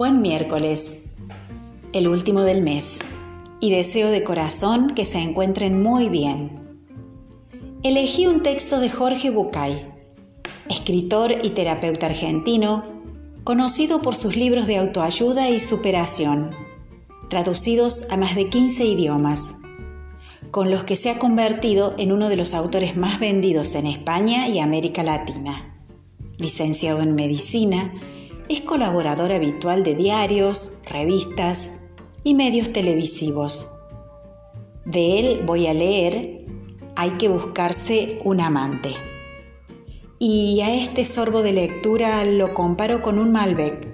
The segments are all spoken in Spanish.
Buen miércoles, el último del mes, y deseo de corazón que se encuentren muy bien. Elegí un texto de Jorge Bucay, escritor y terapeuta argentino, conocido por sus libros de autoayuda y superación, traducidos a más de 15 idiomas, con los que se ha convertido en uno de los autores más vendidos en España y América Latina. Licenciado en medicina, es colaborador habitual de diarios, revistas y medios televisivos. De él voy a leer Hay que buscarse un amante. Y a este sorbo de lectura lo comparo con un Malbec,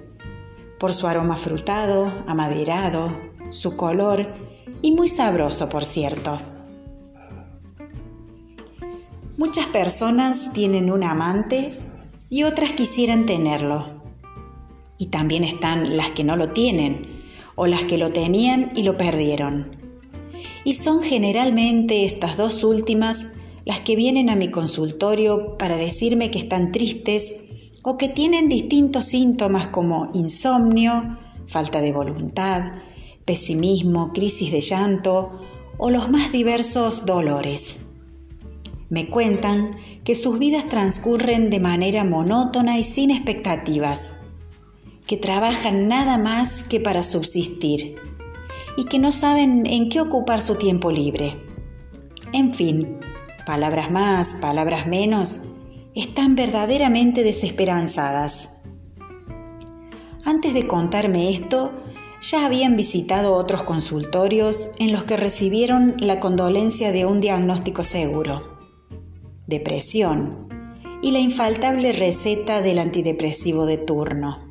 por su aroma frutado, amaderado, su color y muy sabroso, por cierto. Muchas personas tienen un amante y otras quisieran tenerlo y también están las que no lo tienen o las que lo tenían y lo perdieron. Y son generalmente estas dos últimas las que vienen a mi consultorio para decirme que están tristes o que tienen distintos síntomas como insomnio, falta de voluntad, pesimismo, crisis de llanto o los más diversos dolores. Me cuentan que sus vidas transcurren de manera monótona y sin expectativas que trabajan nada más que para subsistir y que no saben en qué ocupar su tiempo libre. En fin, palabras más, palabras menos, están verdaderamente desesperanzadas. Antes de contarme esto, ya habían visitado otros consultorios en los que recibieron la condolencia de un diagnóstico seguro, depresión y la infaltable receta del antidepresivo de turno.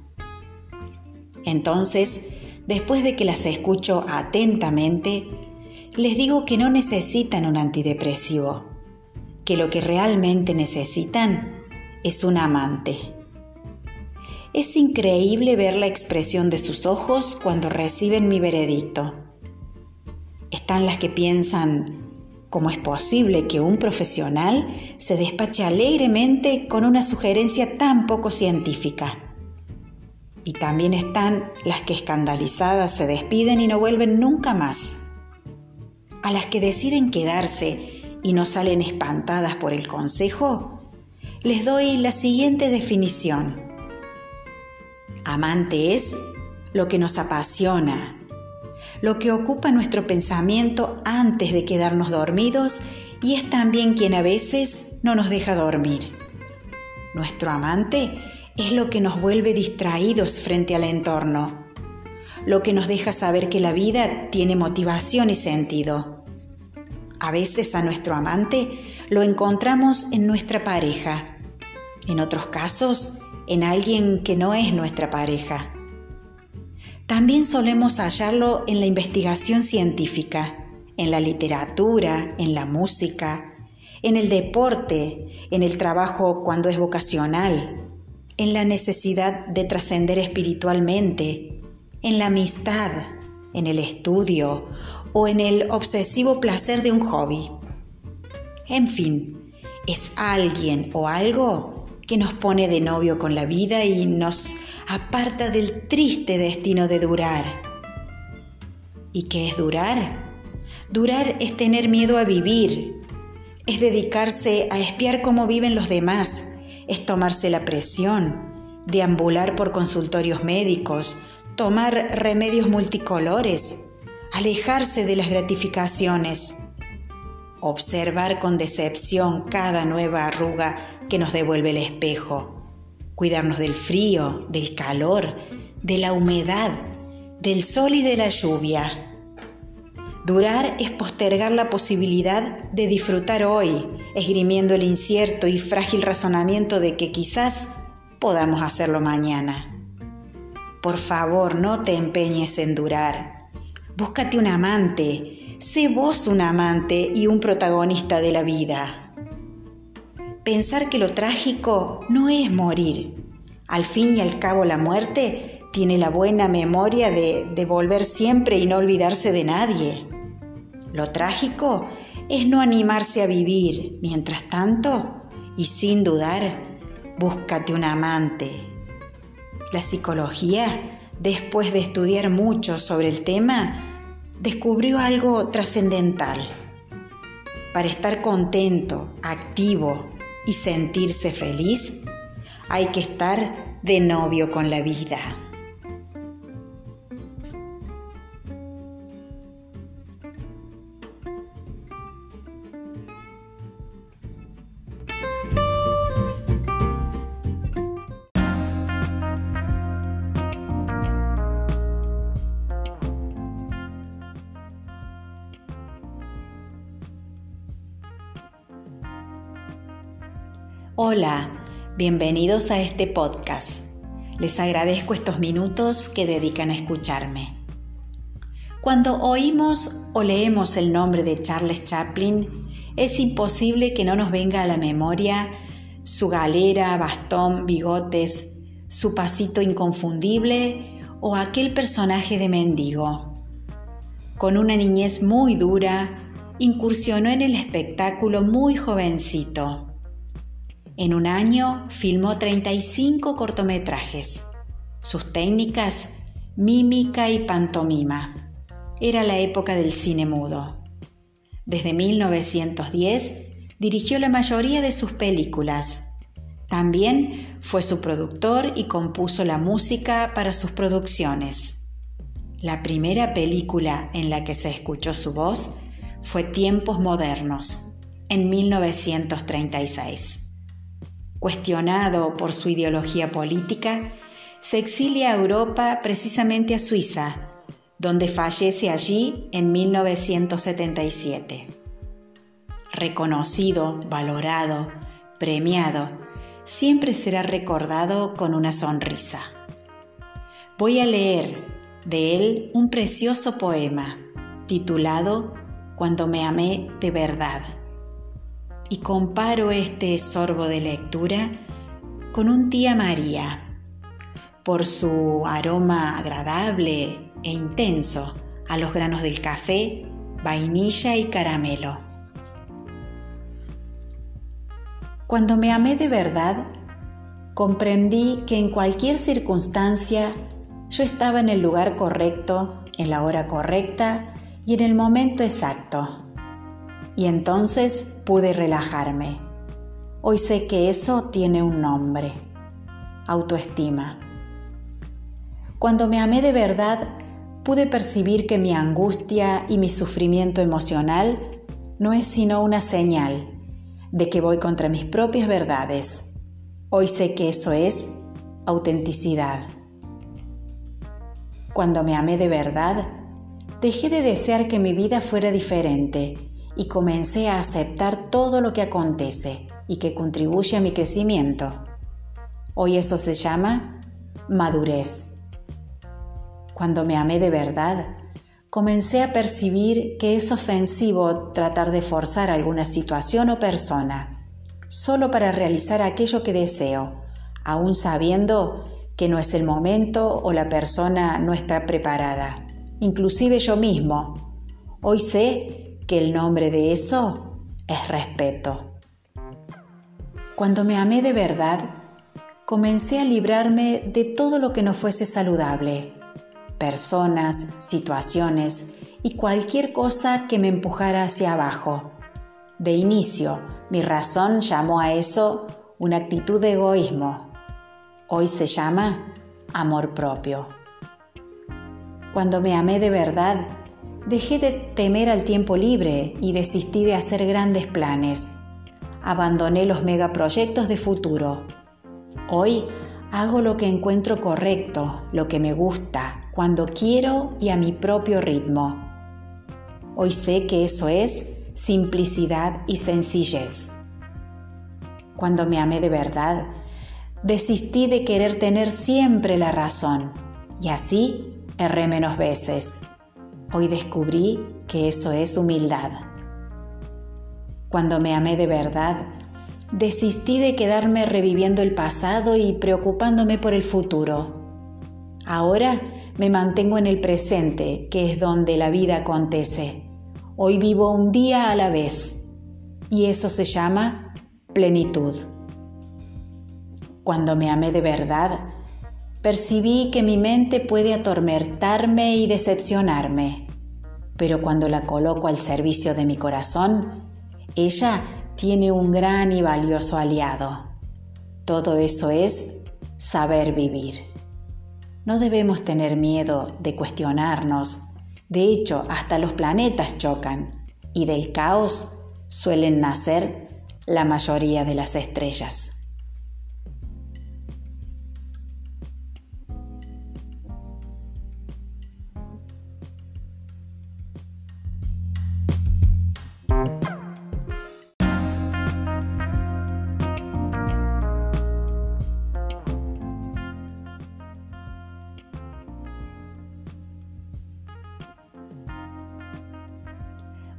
Entonces, después de que las escucho atentamente, les digo que no necesitan un antidepresivo, que lo que realmente necesitan es un amante. Es increíble ver la expresión de sus ojos cuando reciben mi veredicto. Están las que piensan, ¿cómo es posible que un profesional se despache alegremente con una sugerencia tan poco científica? Y también están las que escandalizadas se despiden y no vuelven nunca más. A las que deciden quedarse y no salen espantadas por el consejo, les doy la siguiente definición. Amante es lo que nos apasiona, lo que ocupa nuestro pensamiento antes de quedarnos dormidos y es también quien a veces no nos deja dormir. Nuestro amante es lo que nos vuelve distraídos frente al entorno, lo que nos deja saber que la vida tiene motivación y sentido. A veces a nuestro amante lo encontramos en nuestra pareja, en otros casos en alguien que no es nuestra pareja. También solemos hallarlo en la investigación científica, en la literatura, en la música, en el deporte, en el trabajo cuando es vocacional, en la necesidad de trascender espiritualmente, en la amistad, en el estudio o en el obsesivo placer de un hobby. En fin, es alguien o algo que nos pone de novio con la vida y nos aparta del triste destino de durar. ¿Y qué es durar? Durar es tener miedo a vivir, es dedicarse a espiar cómo viven los demás, es tomarse la presión, deambular por consultorios médicos, tomar remedios multicolores, alejarse de las gratificaciones, observar con decepción cada nueva arruga que nos devuelve el espejo, cuidarnos del frío, del calor, de la humedad, del sol y de la lluvia Durar es postergar la posibilidad de disfrutar hoy, esgrimiendo el incierto y frágil razonamiento de que quizás podamos hacerlo mañana. Por favor, no te empeñes en durar. Búscate un amante, sé vos un amante y un protagonista de la vida. Pensar que lo trágico no es morir. Al fin y al cabo la muerte tiene la buena memoria de, de volver siempre y no olvidarse de nadie. Lo trágico es no animarse a vivir. Mientras tanto, y sin dudar, búscate un amante. La psicología después de estudiar mucho sobre el tema, descubrió algo trascendental. Para estar contento, activo y sentirse feliz, hay que estar de novio con la vida. Hola, bienvenidos a este podcast. Les agradezco estos minutos que dedican a escucharme. Cuando oímos o leemos el nombre de Charles Chaplin, es imposible que no nos venga a la memoria su galera, bastón, bigotes, su pasito inconfundible o aquel personaje de mendigo. Con una niñez muy dura, incursionó en el espectáculo muy jovencito en un año filmó 35 cortometrajes. Sus técnicas, mímica y pantomima. Era la época del cine mudo. Desde 1910 dirigió la mayoría de sus películas. También fue su productor y compuso la música para sus producciones. La primera película en la que se escuchó su voz fue Tiempos Modernos, en 1936 cuestionado por su ideología política, se exilia a Europa precisamente a Suiza, donde fallece allí en 1977. Reconocido, valorado, premiado, siempre será recordado con una sonrisa. Voy a leer de él un precioso poema titulado Cuando me amé de verdad y comparo este sorbo de lectura con un tía María, por su aroma agradable e intenso a los granos del café, vainilla y caramelo. Cuando me amé de verdad, comprendí que en cualquier circunstancia yo estaba en el lugar correcto, en la hora correcta y en el momento exacto y entonces pude relajarme. Hoy sé que eso tiene un nombre, autoestima. Cuando me amé de verdad, pude percibir que mi angustia y mi sufrimiento emocional no es sino una señal de que voy contra mis propias verdades. Hoy sé que eso es autenticidad. Cuando me amé de verdad, dejé de desear que mi vida fuera diferente y comencé a aceptar todo lo que acontece y que contribuye a mi crecimiento. Hoy eso se llama madurez. Cuando me amé de verdad, comencé a percibir que es ofensivo tratar de forzar alguna situación o persona, solo para realizar aquello que deseo, aún sabiendo que no es el momento o la persona no está preparada, inclusive yo mismo. Hoy sé que el nombre de eso es respeto. Cuando me amé de verdad, comencé a librarme de todo lo que no fuese saludable, personas, situaciones y cualquier cosa que me empujara hacia abajo. De inicio, mi razón llamó a eso una actitud de egoísmo. Hoy se llama amor propio. Cuando me amé de verdad, Dejé de temer al tiempo libre y desistí de hacer grandes planes. Abandoné los megaproyectos de futuro. Hoy hago lo que encuentro correcto, lo que me gusta, cuando quiero y a mi propio ritmo. Hoy sé que eso es simplicidad y sencillez. Cuando me amé de verdad, desistí de querer tener siempre la razón y así erré menos veces. Hoy descubrí que eso es humildad. Cuando me amé de verdad, desistí de quedarme reviviendo el pasado y preocupándome por el futuro. Ahora me mantengo en el presente, que es donde la vida acontece. Hoy vivo un día a la vez y eso se llama plenitud. Cuando me amé de verdad, percibí que mi mente puede atormentarme y decepcionarme, pero cuando la coloco al servicio de mi corazón, ella tiene un gran y valioso aliado. Todo eso es saber vivir. No debemos tener miedo de cuestionarnos. De hecho, hasta los planetas chocan y del caos suelen nacer la mayoría de las estrellas.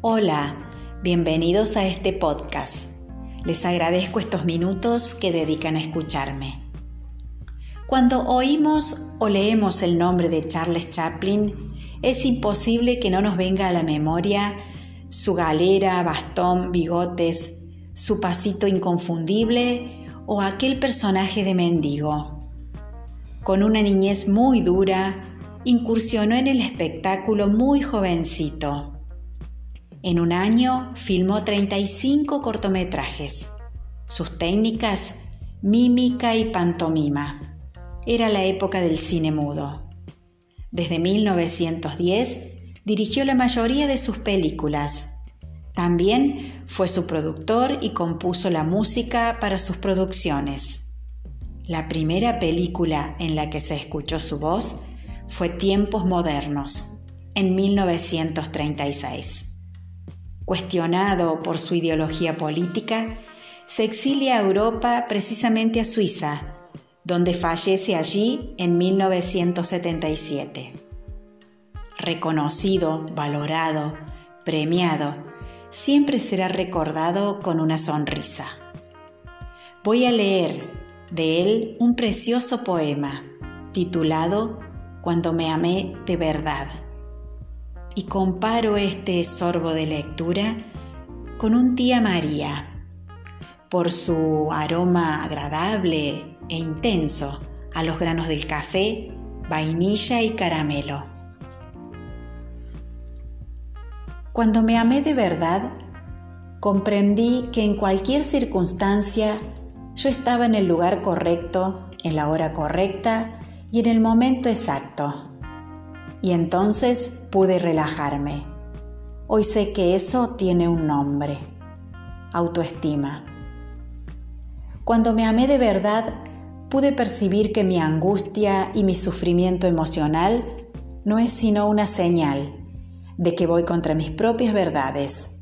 Hola, bienvenidos a este podcast. Les agradezco estos minutos que dedican a escucharme. Cuando oímos o leemos el nombre de Charles Chaplin, es imposible que no nos venga a la memoria su galera, bastón, bigotes, su pasito inconfundible o aquel personaje de mendigo. Con una niñez muy dura, incursionó en el espectáculo muy jovencito en un año filmó 35 cortometrajes. Sus técnicas, mímica y pantomima. Era la época del cine mudo. Desde 1910 dirigió la mayoría de sus películas. También fue su productor y compuso la música para sus producciones. La primera película en la que se escuchó su voz fue Tiempos Modernos, en 1936 cuestionado por su ideología política, se exilia a Europa precisamente a Suiza, donde fallece allí en 1977. Reconocido, valorado, premiado, siempre será recordado con una sonrisa. Voy a leer de él un precioso poema titulado Cuando me amé de verdad y comparo este sorbo de lectura con un tía María, por su aroma agradable e intenso a los granos del café, vainilla y caramelo. Cuando me amé de verdad, comprendí que en cualquier circunstancia yo estaba en el lugar correcto, en la hora correcta y en el momento exacto y entonces pude relajarme. Hoy sé que eso tiene un nombre, autoestima. Cuando me amé de verdad, pude percibir que mi angustia y mi sufrimiento emocional no es sino una señal de que voy contra mis propias verdades.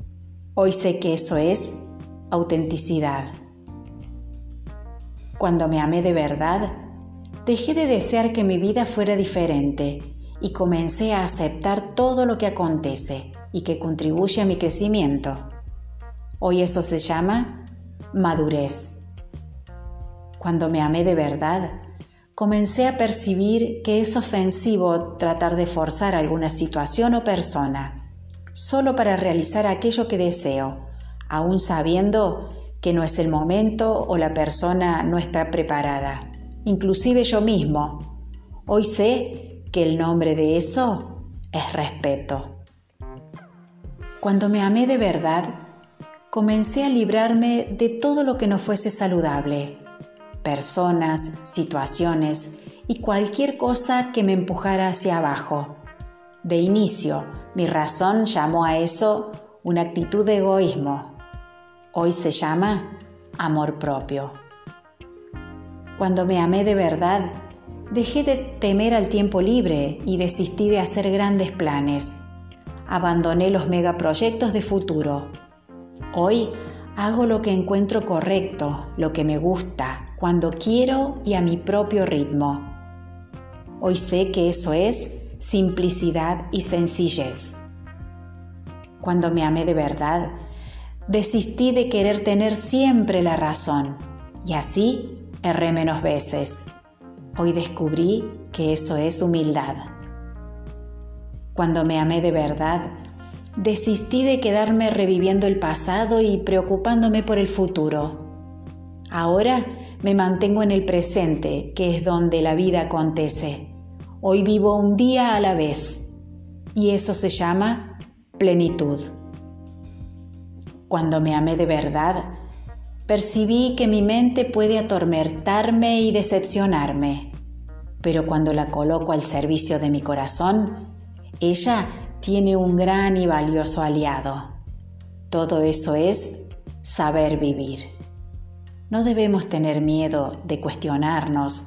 Hoy sé que eso es autenticidad. Cuando me amé de verdad, dejé de desear que mi vida fuera diferente y comencé a aceptar todo lo que acontece y que contribuye a mi crecimiento. Hoy eso se llama madurez. Cuando me amé de verdad, comencé a percibir que es ofensivo tratar de forzar alguna situación o persona, solo para realizar aquello que deseo, aún sabiendo que no es el momento o la persona no está preparada, inclusive yo mismo. Hoy sé que el nombre de eso es respeto. Cuando me amé de verdad, comencé a librarme de todo lo que no fuese saludable, personas, situaciones y cualquier cosa que me empujara hacia abajo. De inicio, mi razón llamó a eso una actitud de egoísmo. Hoy se llama amor propio. Cuando me amé de verdad, Dejé de temer al tiempo libre y desistí de hacer grandes planes. Abandoné los megaproyectos de futuro. Hoy hago lo que encuentro correcto, lo que me gusta, cuando quiero y a mi propio ritmo. Hoy sé que eso es simplicidad y sencillez. Cuando me amé de verdad, desistí de querer tener siempre la razón y así erré menos veces. Hoy descubrí que eso es humildad. Cuando me amé de verdad, desistí de quedarme reviviendo el pasado y preocupándome por el futuro. Ahora me mantengo en el presente, que es donde la vida acontece. Hoy vivo un día a la vez y eso se llama plenitud. Cuando me amé de verdad, percibí que mi mente puede atormentarme y decepcionarme, pero cuando la coloco al servicio de mi corazón, ella tiene un gran y valioso aliado. Todo eso es saber vivir. No debemos tener miedo de cuestionarnos.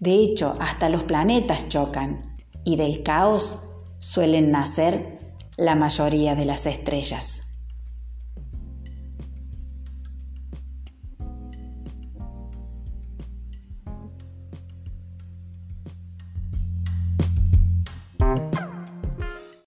De hecho, hasta los planetas chocan y del caos suelen nacer la mayoría de las estrellas.